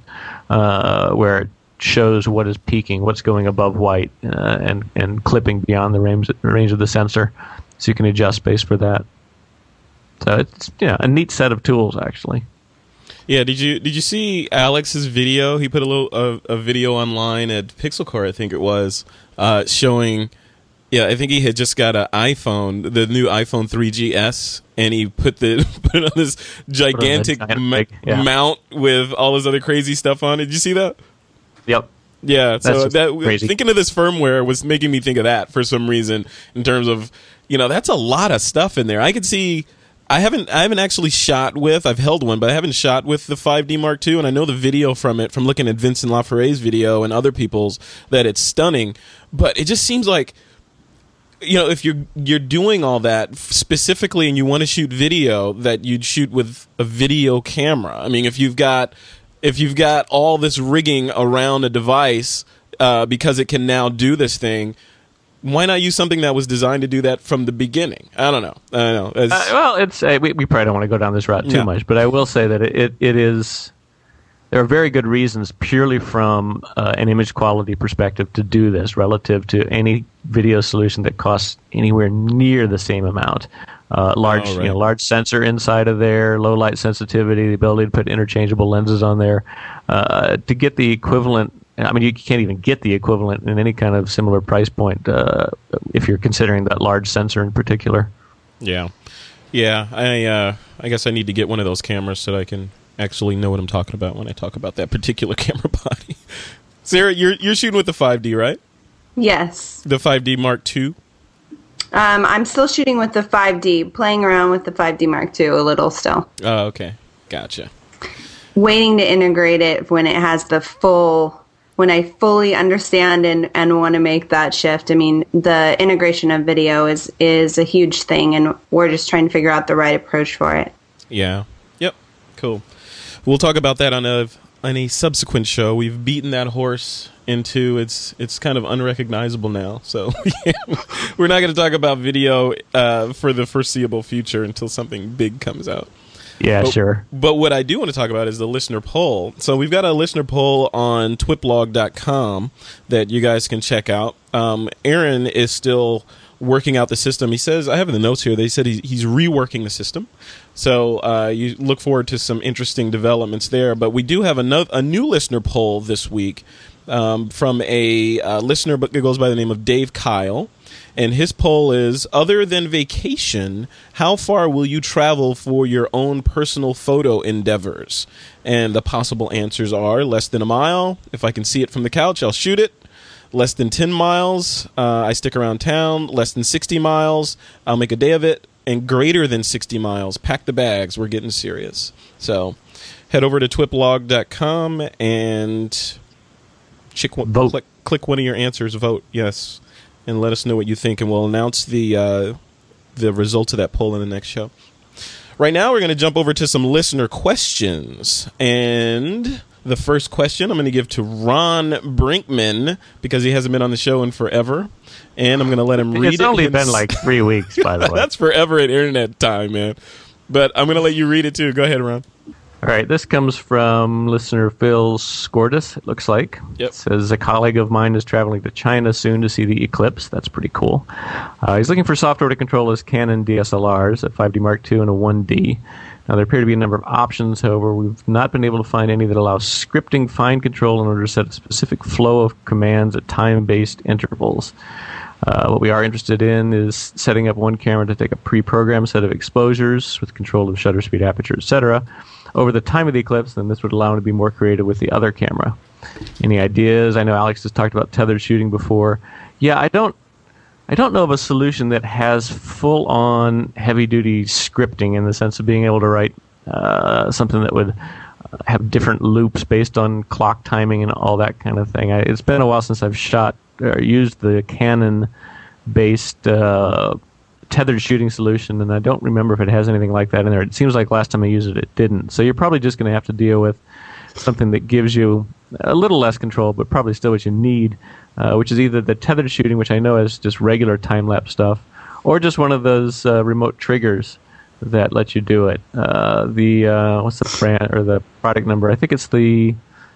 [SPEAKER 3] uh, where it shows what is peaking, what's going above white, uh, and and clipping beyond the range range of the sensor, so you can adjust based for that. So it's yeah a neat set of tools actually.
[SPEAKER 2] Yeah, did you did you see Alex's video? He put a little a, a video online at Pixel Corps, I think it was, uh, showing yeah, I think he had just got an iPhone, the new iPhone 3GS, and he put the put it on this gigantic ma- yeah. mount with all this other crazy stuff on it. Did you see that?
[SPEAKER 3] Yep.
[SPEAKER 2] Yeah, so that crazy. thinking of this firmware was making me think of that for some reason in terms of, you know, that's a lot of stuff in there. I could see I haven't I haven't actually shot with I've held one, but I haven't shot with the 5D Mark II, and I know the video from it from looking at Vincent Laforet's video and other people's that it's stunning, but it just seems like you know if you're you're doing all that specifically and you want to shoot video that you'd shoot with a video camera. I mean if you've got if you've got all this rigging around a device uh, because it can now do this thing why not use something that was designed to do that from the beginning? I don't know. I don't know.
[SPEAKER 3] Uh, well it's uh, we, we probably don't want to go down this route too yeah. much but i will say that it, it is there are very good reasons, purely from uh, an image quality perspective, to do this relative to any video solution that costs anywhere near the same amount. Uh, large, oh, right. you know, large sensor inside of there, low light sensitivity, the ability to put interchangeable lenses on there, uh, to get the equivalent. I mean, you can't even get the equivalent in any kind of similar price point uh, if you're considering that large sensor in particular.
[SPEAKER 2] Yeah, yeah. I uh, I guess I need to get one of those cameras so I can actually know what I'm talking about when I talk about that particular camera body. Sara, you're you're shooting with the 5D, right?
[SPEAKER 4] Yes.
[SPEAKER 2] The 5D Mark II.
[SPEAKER 4] Um, I'm still shooting with the 5D, playing around with the 5D Mark II a little still.
[SPEAKER 2] Oh, okay, gotcha.
[SPEAKER 4] Waiting to integrate it when it has the full, when I fully understand and, and want to make that shift. I mean, the integration of video is is a huge thing, and we're just trying to figure out the right approach for it.
[SPEAKER 2] Yeah. Yep. Cool. We'll talk about that on a on a subsequent show. We've beaten that horse into it's it's kind of unrecognizable now. So we're not going to talk about video uh, for the foreseeable future until something big comes out.
[SPEAKER 3] Yeah,
[SPEAKER 2] but,
[SPEAKER 3] sure.
[SPEAKER 2] But what I do want to talk about is the listener poll. So we've got a listener poll on twiplog.com that you guys can check out. Um, Aaron is still working out the system. He says, I have in the notes here, they said he, he's reworking the system. So uh, you look forward to some interesting developments there. But we do have another, a new listener poll this week um, from a uh, listener that goes by the name of Dave Kyle. And his poll is Other than vacation, how far will you travel for your own personal photo endeavors? And the possible answers are less than a mile. If I can see it from the couch, I'll shoot it less than 10 miles, uh, I stick around town. Less than 60 miles, I'll make a day of it. And greater than 60 miles, pack the bags. We're getting serious. So head over to twiplog.com and chick- click click one of your answers, vote yes, and let us know what you think, and we'll announce the uh, the results of that poll in the next show. Right now, we're going to jump over to some listener questions, and the first question I'm going to give to Ron Brinkmann because he hasn't been on the show in forever, and I'm going to let him read
[SPEAKER 3] it's
[SPEAKER 2] it.
[SPEAKER 3] only been like three weeks, by the way.
[SPEAKER 2] That's forever at internet time, man. But I'm going to let you read it too. Go ahead, Ron.
[SPEAKER 3] All right, this comes from listener Phil Scordis, it looks like.
[SPEAKER 2] Yep.
[SPEAKER 3] It says, A colleague of mine is traveling to China soon to see the eclipse. That's pretty cool. Uh, he's looking for software to control his Canon DSLRs, a 5D Mark II and a 1D. Now, there appear to be a number of options, however, we've not been able to find any that allow scripting fine control in order to set a specific flow of commands at time based intervals. Uh, what we are interested in is setting up one camera to take a pre-programmed set of exposures with control of shutter speed, aperture, etc. over the time of the eclipse, then this would allow him to be more creative with the other camera. Any ideas? I know Alex has talked about tethered shooting before. Yeah, I don't. I don't know of a solution that has full-on heavy-duty scripting in the sense of being able to write uh, something that would uh, have different loops based on clock timing and all that kind of thing. I, it's been a while since I've shot or used the Canon-based uh, tethered shooting solution, and I don't remember if it has anything like that in there. It seems like last time I used it, it didn't. So you're probably just going to have to deal with something that gives you a little less control, but probably still what you need, uh, which is either the tethered shooting, which I know is just regular time lapse stuff, or just one of those uh, remote triggers that let you do it. Uh, the uh, what's the brand or the product number? I think it's the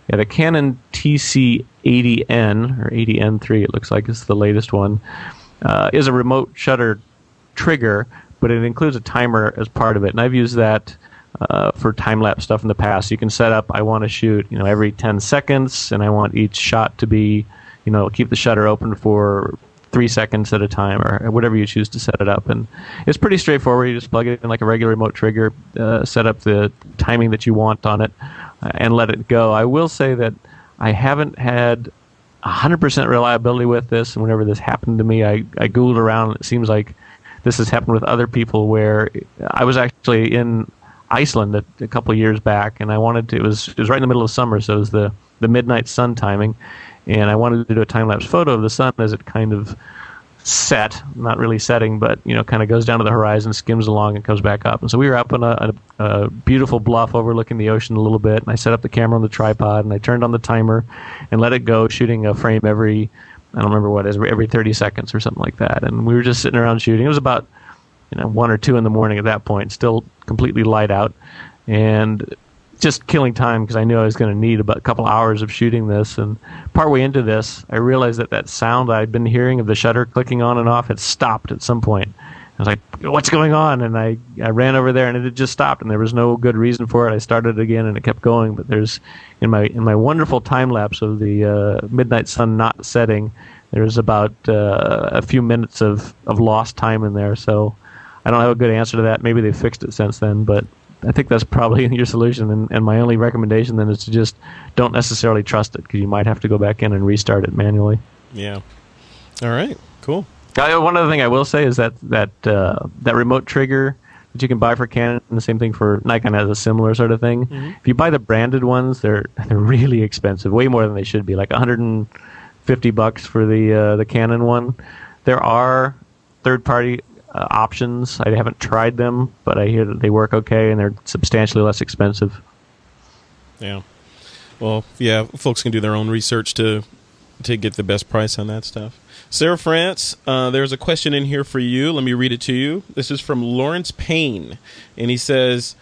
[SPEAKER 3] yeah the Canon TC80N or 80N3. It looks like it's the latest one. Uh, is a remote shutter trigger, but it includes a timer as part of it, and I've used that uh, for time lapse stuff in the past. You can set up I want to shoot you know every 10 seconds, and I want each shot to be you know keep the shutter open for three seconds at a time, or whatever you choose to set it up. And it's pretty straightforward. You just plug it in like a regular remote trigger, uh, set up the timing that you want on it, uh, and let it go. I will say that I haven't had 100% reliability with this, and whenever this happened to me, I, I googled around, and it seems like this has happened with other people where I was actually in Iceland a, a couple years back, and I wanted to. It was it was right in the middle of summer, so it was the the midnight sun timing, and I wanted to do a time lapse photo of the sun as it kind of set, not really setting, but you know, kind of goes down to the horizon, skims along, and comes back up. And so we were up on a, a, a beautiful bluff overlooking the ocean a little bit, and I set up the camera on the tripod, and I turned on the timer, and let it go, shooting a frame every I don't remember what it is, every 30 seconds or something like that. And we were just sitting around shooting. It was about you know one or two in the morning at that point, still completely light out, and just killing time because I knew I was going to need about a couple hours of shooting this. And partway into this, I realized that that sound I'd been hearing of the shutter clicking on and off had stopped at some point. I was like, "What's going on?" And I, I ran over there, and it had just stopped, and there was no good reason for it. I started again, and it kept going. But there's in my in my wonderful time lapse of the uh, midnight sun not setting, there's about uh, a few minutes of of lost time in there. So I don't have a good answer to that. Maybe they fixed it since then, but I think that's probably your solution. And, and my only recommendation then is to just don't necessarily trust it because you might have to go back in and restart it manually.
[SPEAKER 2] Yeah. All right. Cool.
[SPEAKER 3] Uh, one other thing I will say is that that uh, that remote trigger that you can buy for Canon, and the same thing for Nikon has a similar sort of thing. If you buy the branded ones, they're they're really expensive, way more than they should be, like 150 bucks for the uh, the Canon one. There are third party uh, options. I haven't tried them, but I hear that they work okay and they're substantially less expensive.
[SPEAKER 2] Yeah. Well, yeah, folks can do their own research to to get the best price on that stuff. Sara France, uh, there's a question in here for you. Let me read it to you. This is from Lawrence Payne, and he says,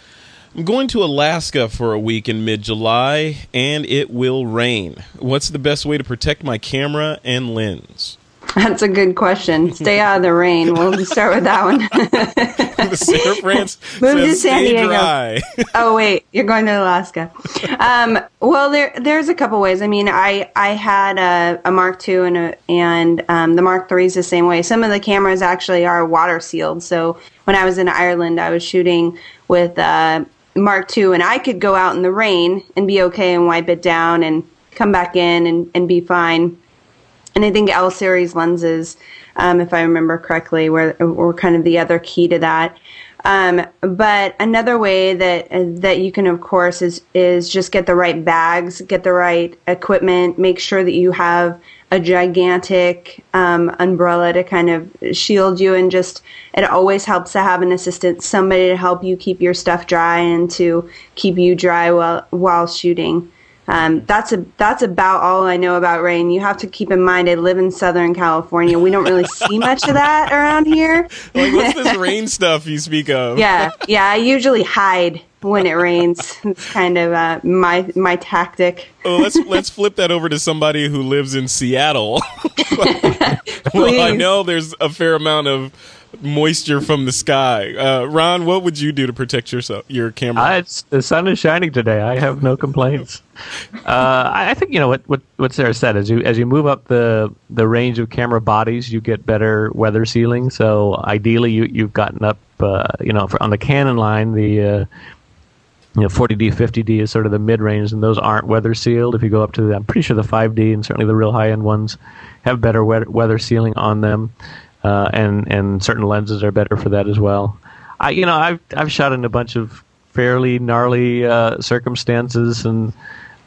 [SPEAKER 2] "I'm going to Alaska for a week in mid-July, and it will rain. What's the best way to protect my camera and lens?"
[SPEAKER 4] That's a good question. Stay out of the rain. We'll start with that one.
[SPEAKER 2] Sara France
[SPEAKER 4] Move to San
[SPEAKER 2] "Stay
[SPEAKER 4] Diego."
[SPEAKER 2] dry."
[SPEAKER 4] oh wait, you're going to Alaska. Um, well, there there's a couple ways. I mean, I I had a, a Mark II and a, and um, the Mark III is the same way. Some of the cameras actually are water sealed. So when I was in Ireland, I was shooting with uh, Mark II, and I could go out in the rain and be okay and wipe it down and come back in and, and be fine. And I think L series lenses, um, if I remember correctly, were were kind of the other key to that. Um, but another way that that you can, of course, is is just get the right bags, get the right equipment, make sure that you have a gigantic um, umbrella to kind of shield you, and just it always helps to have an assistant, somebody to help you keep your stuff dry and to keep you dry while while shooting. Um, that's a that's about all I know about rain. You have to keep in mind I live in Southern California. We don't really see much of that around here.
[SPEAKER 2] Like, what's this rain stuff you speak of?
[SPEAKER 4] Yeah, yeah. I usually hide when it rains. It's kind of uh, my my tactic.
[SPEAKER 2] Well, let's let's flip that over to somebody who lives in Seattle. well, I know there's a fair amount of moisture from the sky. Uh, Ron, what would you do to protect yourself, your camera?
[SPEAKER 3] The sun is shining today. I have no complaints. Uh, I, I think you know what, what what Sara said. As you as you move up the the range of camera bodies, you get better weather sealing. So ideally, you you've gotten up. Uh, you know, for, on the Canon line, the uh, you know 40D, 50D is sort of the mid range, and those aren't weather sealed. If you go up to the, I'm pretty sure the 5D and certainly the real high end ones have better weather sealing on them uh, and and certain lenses are better for that as well. I you know I've I've shot in a bunch of fairly gnarly uh, circumstances and.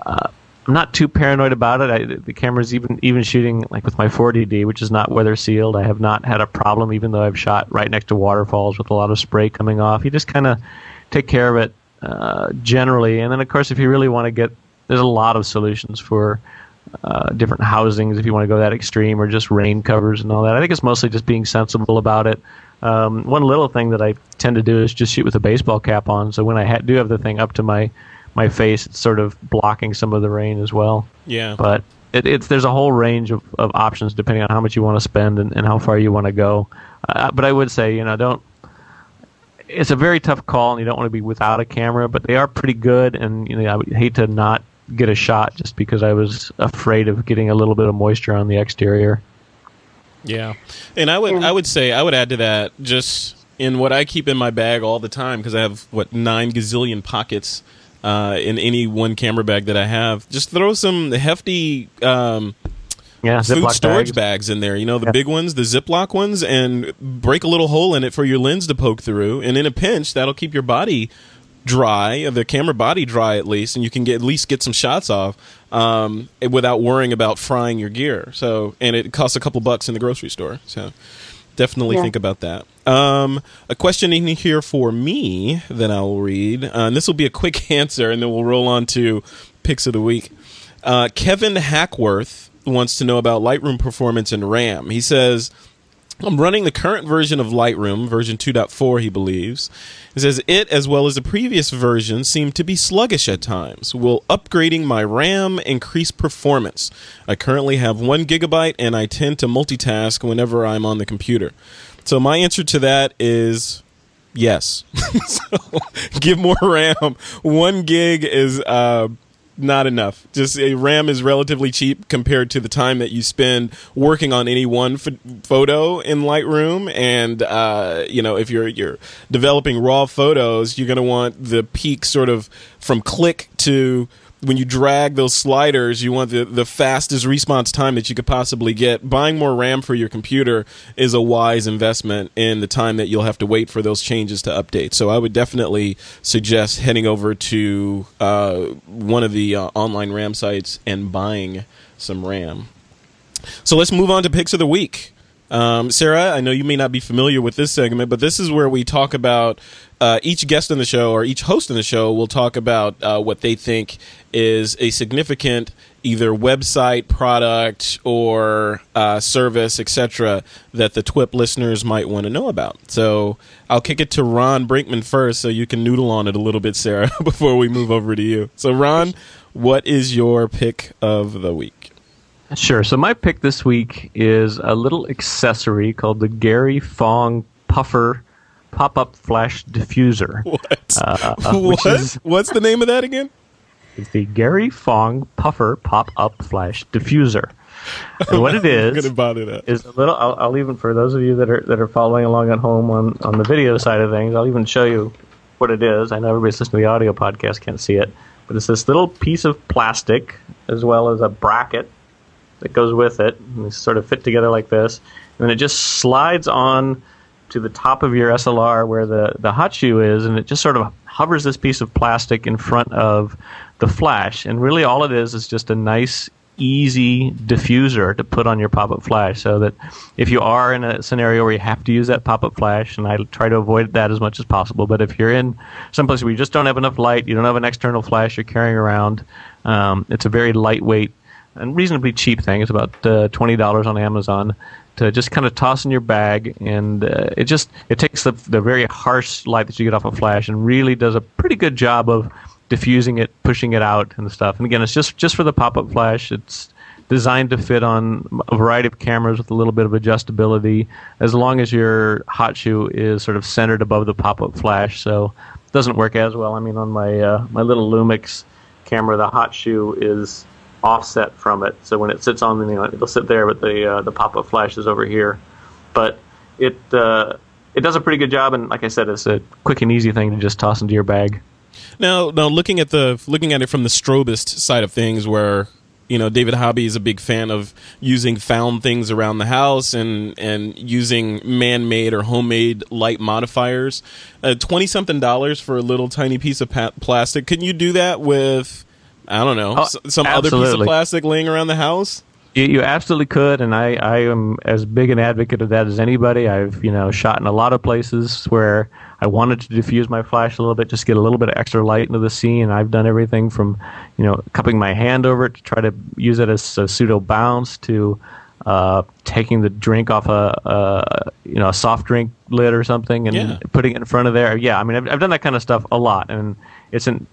[SPEAKER 3] Uh, I'm not too paranoid about it. I, the camera's even even shooting like with my 40D, which is not weather sealed. I have not had a problem, even though I've shot right next to waterfalls with a lot of spray coming off. You just kind of take care of it uh, generally, and then of course, if you really want to get, there's a lot of solutions for uh, different housings if you want to go that extreme, or just rain covers and all that. I think it's mostly just being sensible about it. Um, one little thing that I tend to do is just shoot with a baseball cap on. So when I ha- do have the thing up to my my face, it's sort of blocking some of the rain as well.
[SPEAKER 2] Yeah.
[SPEAKER 3] But it, it's there's a whole range of, of options depending on how much you want to spend and, and how far you want to go. Uh, but I would say you know don't. It's a very tough call, and you don't want to be without a camera. But they are pretty good, and you know I would hate to not get a shot just because I was afraid of getting a little bit of moisture on the exterior.
[SPEAKER 2] Yeah, and I would I would say I would add to that just in what I keep in my bag all the time because I have what nine gazillion pockets uh, in any one camera bag that I have. Just throw some hefty. Um,
[SPEAKER 3] yeah,
[SPEAKER 2] food storage
[SPEAKER 3] bags.
[SPEAKER 2] bags. in there. You know, the
[SPEAKER 3] Yeah.
[SPEAKER 2] big ones, the Ziploc ones, and break a little hole in it for your lens to poke through. And in a pinch, that'll keep your body dry, the camera body dry at least, and you can get at least get some shots off um, without worrying about frying your gear. So, and it costs a couple bucks in the grocery store. So, definitely
[SPEAKER 4] Yeah.
[SPEAKER 2] think about that. Um, a question in here for me that I will read, uh, and this will be a quick answer, and then we'll roll on to picks of the week. Uh, Kevin Hackworth wants to know about Lightroom performance and RAM. He says, I'm running the current version of Lightroom, version 2.4, he believes. He says it, as well as the previous version, seem to be sluggish at times. Will upgrading my RAM increase performance? I currently have one gigabyte, and I tend to multitask whenever I'm on the computer. So my answer to that is yes. so give more RAM. One gig is uh, not enough. Just a RAM is relatively cheap compared to the time that you spend working on any one ph- photo in Lightroom. And uh, you know, if you're you're developing raw photos, you're going to want the peak sort of from click to when you drag those sliders, you want the, the fastest response time that you could possibly get. Buying more RAM for your computer is a wise investment in the time that you'll have to wait for those changes to update. So I would definitely suggest heading over to uh, one of the uh, online RAM sites and buying some RAM. So let's move on to picks of the week. Um, Sara, I know you may not be familiar with this segment, but this is where we talk about uh, each guest in the show or each host in the show will talk about uh, what they think is a significant either website, product, or uh, service, etc., that the TWIP listeners might want to know about. So I'll kick it to Ron Brinkmann first, so you can noodle on it a little bit, Sara, before we move over to you. So, Ron, what is your pick of the week?
[SPEAKER 3] Sure. So my pick this week is a little accessory called the Gary Fong Puffer Pop-Up Flash Diffuser.
[SPEAKER 2] What?
[SPEAKER 3] Uh, uh,
[SPEAKER 2] what?
[SPEAKER 3] is
[SPEAKER 2] What's the name of that again?
[SPEAKER 3] it's the Gary Fong Puffer Pop-Up Flash Diffuser. And what it
[SPEAKER 2] I'm
[SPEAKER 3] is
[SPEAKER 2] gonna bother that.
[SPEAKER 3] is a little. I'll, I'll even for those of you that are that are following along at home on on the video side of things, I'll even show you what it is. I know everybody's listening to the audio podcast can't see it, but it's this little piece of plastic as well as a bracket that goes with it. And they sort of fit together like this, and then it just slides on to the top of your SLR where the the hot shoe is, and it just sort of hovers this piece of plastic in front of the flash. And really, all it is is just a nice easy diffuser to put on your pop-up flash so that if you are in a scenario where you have to use that pop-up flash and I try to avoid that as much as possible but if you're in someplace where you just don't have enough light you don't have an external flash you're carrying around um, it's a very lightweight and reasonably cheap thing. It's about uh, $20 on Amazon to just kind of toss in your bag and uh, it just it takes the, the very harsh light that you get off a flash and really does a pretty good job of diffusing it pushing it out and stuff. And again it's just just for the pop-up flash. It's designed to fit on a variety of cameras with a little bit of adjustability as long as your hot shoe is sort of centered above the pop-up flash. So it doesn't work as well. I mean on my uh, my little lumix camera the hot shoe is offset from it. So when it sits on, the, it'll sit there, but the uh, the pop up flash is over here. But it uh, it does a pretty good job, and like I said, it's a quick and easy thing to just toss into your bag.
[SPEAKER 2] Now, now looking at the looking at it from the strobist side of things, where you know David Hobby is a big fan of using found things around the house and and using man made or homemade light modifiers. Twenty uh, something dollars for a little tiny piece of pa- plastic. Can you do that with I don't know, oh, some other piece of plastic laying around the house?
[SPEAKER 3] You, you, absolutely could, and I, I am as big an advocate of that as anybody. I've you know shot in a lot of places where I wanted to diffuse my flash a little bit, just get a little bit of extra light into the scene. I've done everything from you know cupping my hand over it to try to use it as a pseudo bounce to uh, taking the drink off a, a, you know a soft drink lid or something and yeah. putting it in front of there. Yeah, I mean I've, I've done that kind of stuff a lot, and it's an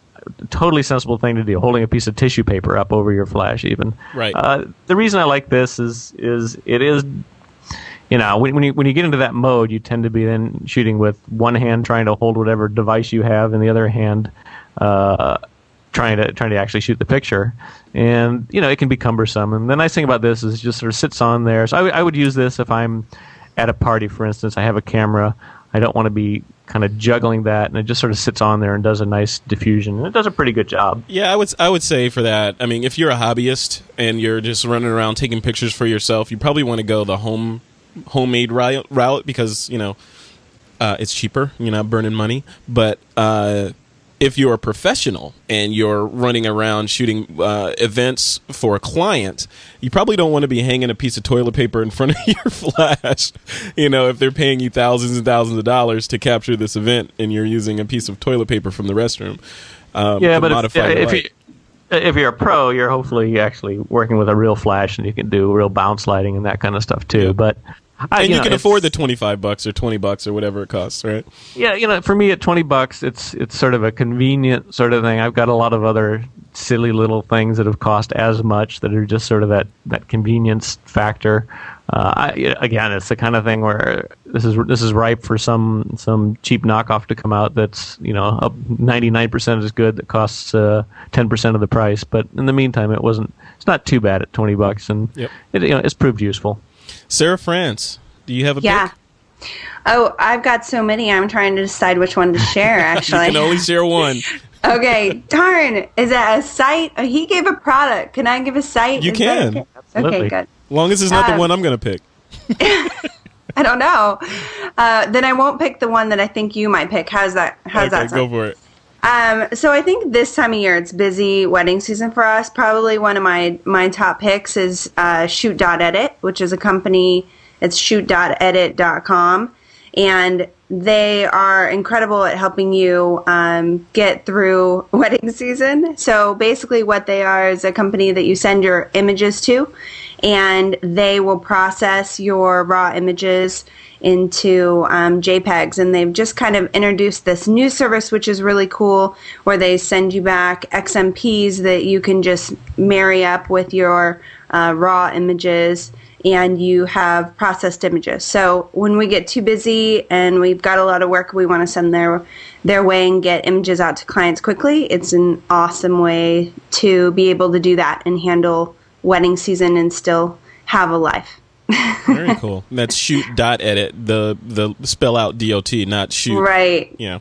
[SPEAKER 3] totally sensible thing to do. Holding a piece of tissue paper up over your flash, even.
[SPEAKER 2] Right. Uh,
[SPEAKER 3] the reason I like this is is it is, you know, when, when you when you get into that mode, you tend to be then shooting with one hand trying to hold whatever device you have, and the other hand. Uh, trying to trying to actually shoot the picture, and you know it can be cumbersome. And the nice thing about this is it just sort of sits on there. So I, w- I would use this if I'm at a party, for instance. I have a camera. I don't want to be kind of juggling that, and it just sort of sits on there and does a nice diffusion, and it does a pretty good job.
[SPEAKER 2] Yeah, I would I would say for that. I mean, if you're a hobbyist and you're just running around taking pictures for yourself, you probably want to go the home homemade route because you know uh, it's cheaper. You're not burning money, but uh, if you're a professional and you're running around shooting uh, events for a client, you probably don't want to be hanging a piece of toilet paper in front of your flash. You know, if they're paying you thousands and thousands of dollars to capture this event and you're using a piece of toilet paper from the restroom. Um,
[SPEAKER 3] yeah, but if, if, you, if you're a pro, you're hopefully actually working with a real flash and you can do real bounce lighting and that kind of stuff too. Yeah. But
[SPEAKER 2] and you, know, can afford the twenty five bucks or twenty bucks or whatever it costs, right?
[SPEAKER 3] Yeah, you know, for me at twenty bucks, it's it's sort of a convenient sort of thing. I've got a lot of other silly little things that have cost as much that are just sort of that that convenience factor. Uh, I, again, it's the kind of thing where this is this is ripe for some some cheap knockoff to come out that's you know ninety nine percent as good that costs uh, ten uh, percent of the price. But in the meantime, it wasn't. It's not too bad at twenty bucks, and yep. it, you know it's proved useful.
[SPEAKER 2] Sara France, do you have a
[SPEAKER 4] yeah.
[SPEAKER 2] pick?
[SPEAKER 4] Oh, I've got so many. I'm trying to decide which one to share. Actually,
[SPEAKER 2] you can only share one.
[SPEAKER 4] okay, darn. Is that a site? Oh, he gave a product. Can I give a site?
[SPEAKER 2] You
[SPEAKER 4] Is
[SPEAKER 2] can.
[SPEAKER 4] Okay? okay, good. As
[SPEAKER 2] long as it's not um, the one I'm going to pick.
[SPEAKER 4] I don't know. Uh, then I won't pick the one that I think you might pick. How's that? How's
[SPEAKER 2] okay,
[SPEAKER 4] that? Sound?
[SPEAKER 2] Go for it.
[SPEAKER 4] Um, so I think this time of year it's busy wedding season for us. Probably one of my my top picks is uh, ShootDotEdit, which is a company it's shootdotedit.com. And they are incredible at helping you um, get through wedding season. So basically, what they are is a company that you send your images to, and they will process your raw images into um, JPEGs. And they've just kind of introduced this new service, which is really cool, where they send you back XMPs that you can just marry up with your uh, raw images and you have processed images. So when we get too busy and we've got a lot of work we want to send their their way and get images out to clients quickly, it's an awesome way to be able to do that and handle wedding season and still have a life.
[SPEAKER 2] Very cool. That's shoot dot edit the the spell out dot not shoot.
[SPEAKER 4] Right.
[SPEAKER 2] Yeah.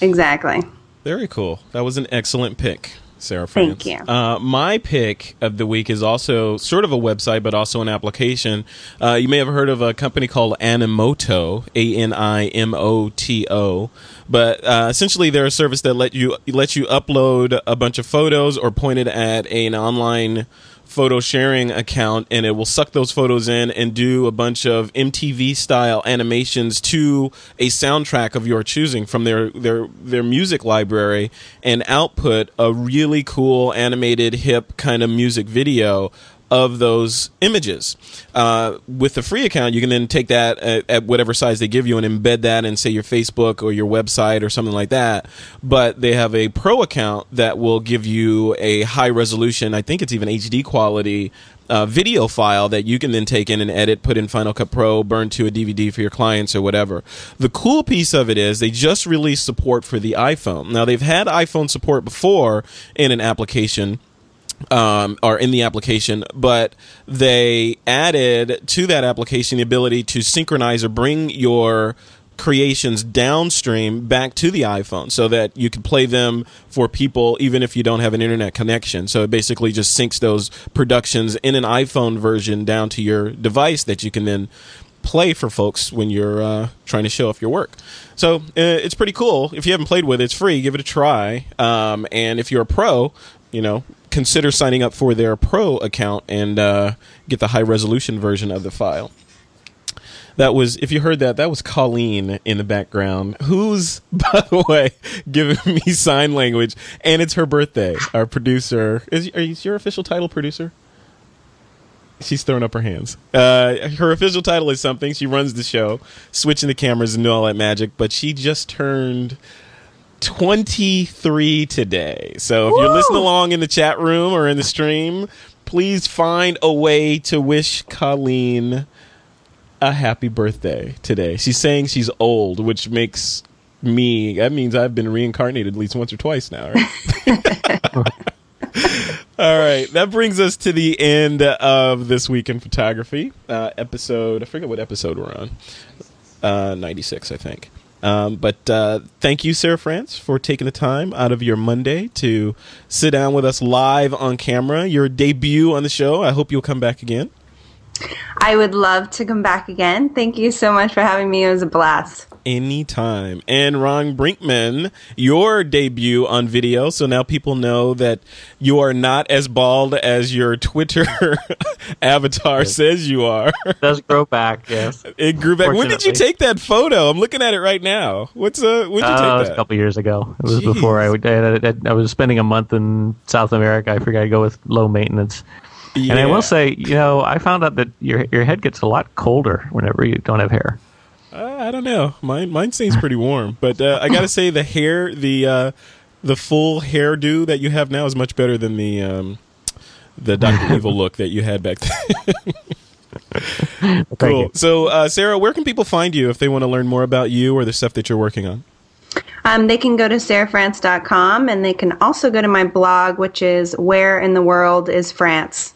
[SPEAKER 4] Exactly.
[SPEAKER 2] Very cool. That was an excellent pick. Sara
[SPEAKER 4] France. Thank you.
[SPEAKER 2] Uh, my pick of the week is also sort of a website, but also an application. Uh, you may have heard of a company called Animoto, A N I M O T O. But uh, essentially, they're a service that let you let you upload a bunch of photos or point it at an online photo sharing account and it will suck those photos in and do a bunch of MTV style animations to a soundtrack of your choosing from their their their music library and output a really cool animated hip kind of music video of those images. Uh, with the free account, you can then take that at, at, whatever size they give you and embed that in, say, your Facebook or your website or something like that. But they have a pro account that will give you a high resolution, I think it's even HD quality. Uh, video file that you can then take in and edit, put in Final Cut Pro, burn to a DVD for your clients or whatever. The cool piece of it is they just released support for the iPhone. Now, they've had iPhone support before in an application um, in the application, but they added to that application the ability to synchronize or bring your creations downstream back to the iPhone so that you can play them for people even if you don't have an internet connection. So it basically just syncs those productions in an iPhone version down to your device that you can then play for folks when you're uh, trying to show off your work. So uh, it's pretty cool. If you haven't played with it, it's free. Give it a try. Um, and if you're a pro, you know, consider signing up for their pro account and uh, get the high resolution version of the file. That was, if you heard that, that was Colleen in the background, who's, by the way, giving me sign language, and it's her birthday. Our producer is, is your official title producer? She's throwing up her hands. Uh, her official title is something. She runs the show, switching the cameras and all that magic. But she just turned 23 today. So if Woo! you're listening along in the chat room or in the stream, please find a way to wish Colleen a happy birthday today. She's saying she's old, which makes me that means I've been reincarnated at least once or twice now. Right? All right, that brings us to the end of this week in photography uh, episode. I forget what episode we're on. Uh, Ninety six, I think. Um, but uh, thank you, Sara France, for taking the time out of your Monday to sit down with us live on camera. Your debut on the show. I hope you'll come back again.
[SPEAKER 4] I would love to come back again. Thank you so much for having me. It was a blast.
[SPEAKER 2] Anytime. And Ron Brinkmann, your debut on video. So now people know that you are not as bald as your Twitter avatar yes. says you are.
[SPEAKER 3] It does grow back, yes.
[SPEAKER 2] It grew back. When did you take that photo? I'm looking at it right now. What's uh when did you uh, take that?
[SPEAKER 3] was a couple years ago. It was Jeez. before I, I, I, I was spending a month in South America. I figured I'd go with low maintenance. Yeah. And I will say, you know, I found out that your your head gets a lot colder whenever you don't have hair.
[SPEAKER 2] Uh, I don't know. Mine mine stays pretty warm, but uh, I got to say the hair, the uh, the full hairdo that you have now is much better than the um, the Doctor Evil look that you had back then. cool. So, uh, Sara, where can people find you if they want to learn more about you or the stuff that you're working on?
[SPEAKER 4] Um, they can go to sarafrance.com and they can also go to my blog, which is Where in the World is France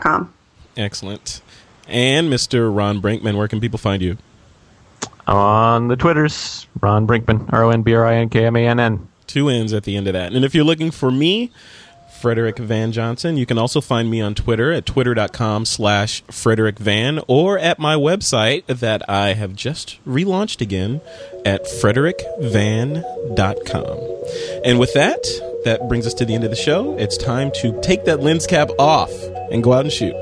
[SPEAKER 4] com.
[SPEAKER 2] Excellent. And Mr. Ron Brinkmann, where can people find you?
[SPEAKER 3] On the Twitters, Ron Brinkmann, R O N B R I N K M A N N.
[SPEAKER 2] Two N's at the end of that. And if you're looking for me, Frederick Van Johnson. You can also find me on Twitter at twitter.com slash Frederick Van or at my website that I have just relaunched again at frederickvan.com. And with that, that brings us to the end of the show. It's time to take that lens cap off and go out and shoot.